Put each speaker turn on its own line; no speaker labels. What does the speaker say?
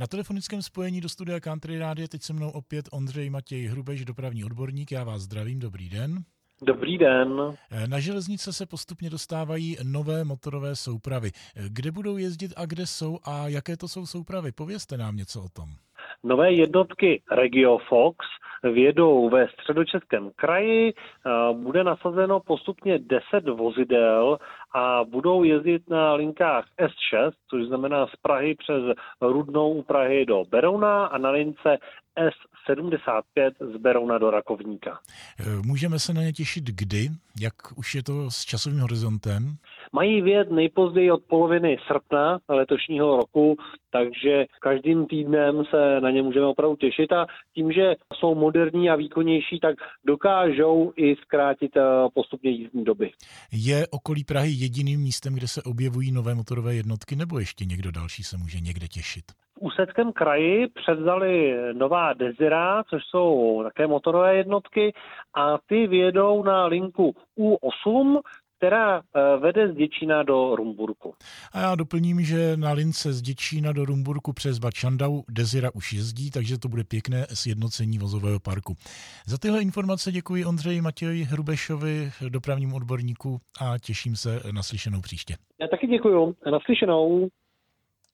Na telefonickém spojení do studia Country Rádia teď se mnou opět Ondřej Matěj Hrubeš, dopravní odborník. Já vás zdravím, dobrý den.
Dobrý den.
Na železnice se postupně dostávají nové motorové soupravy. Kde budou jezdit a kde jsou a jaké to jsou soupravy? Povězte nám něco o tom.
Nové jednotky RegioFox vědou ve středočeském kraji. Bude nasazeno postupně 10 vozidel a budou jezdit na linkách S6, což znamená z Prahy přes Rudnou u Prahy do Berouna a na lince S75 z Berouna do Rakovníka.
Můžeme se na ně těšit kdy? Jak už je to s časovým horizontem?
Mají věd nejpozději od poloviny srpna letošního roku, takže každým týdnem se na ně můžeme opravdu těšit a tím, že jsou moderní a výkonnější, tak dokážou i zkrátit eh, postupně jízdní doby.
Je okolí Prahy jediným místem, kde se objevují nové motorové jednotky, nebo ještě někdo další se může někde těšit?
V Ústeckém kraji převzali nová Desira, což jsou také motorové jednotky a ty vědou na linku U8, která eh, vede z Děčína do Rumburku.
A já doplním, že na lince z Děčína do Rumburku přes Bačandau Dezira už jezdí, takže to bude pěkné sjednocení vozového parku. Za tyhle informace děkuji Ondřeji Matějovi Hrubešovi, dopravnímu odborníku a těším se na slyšenou příště.
Já taky děkuji. Naslyšenou.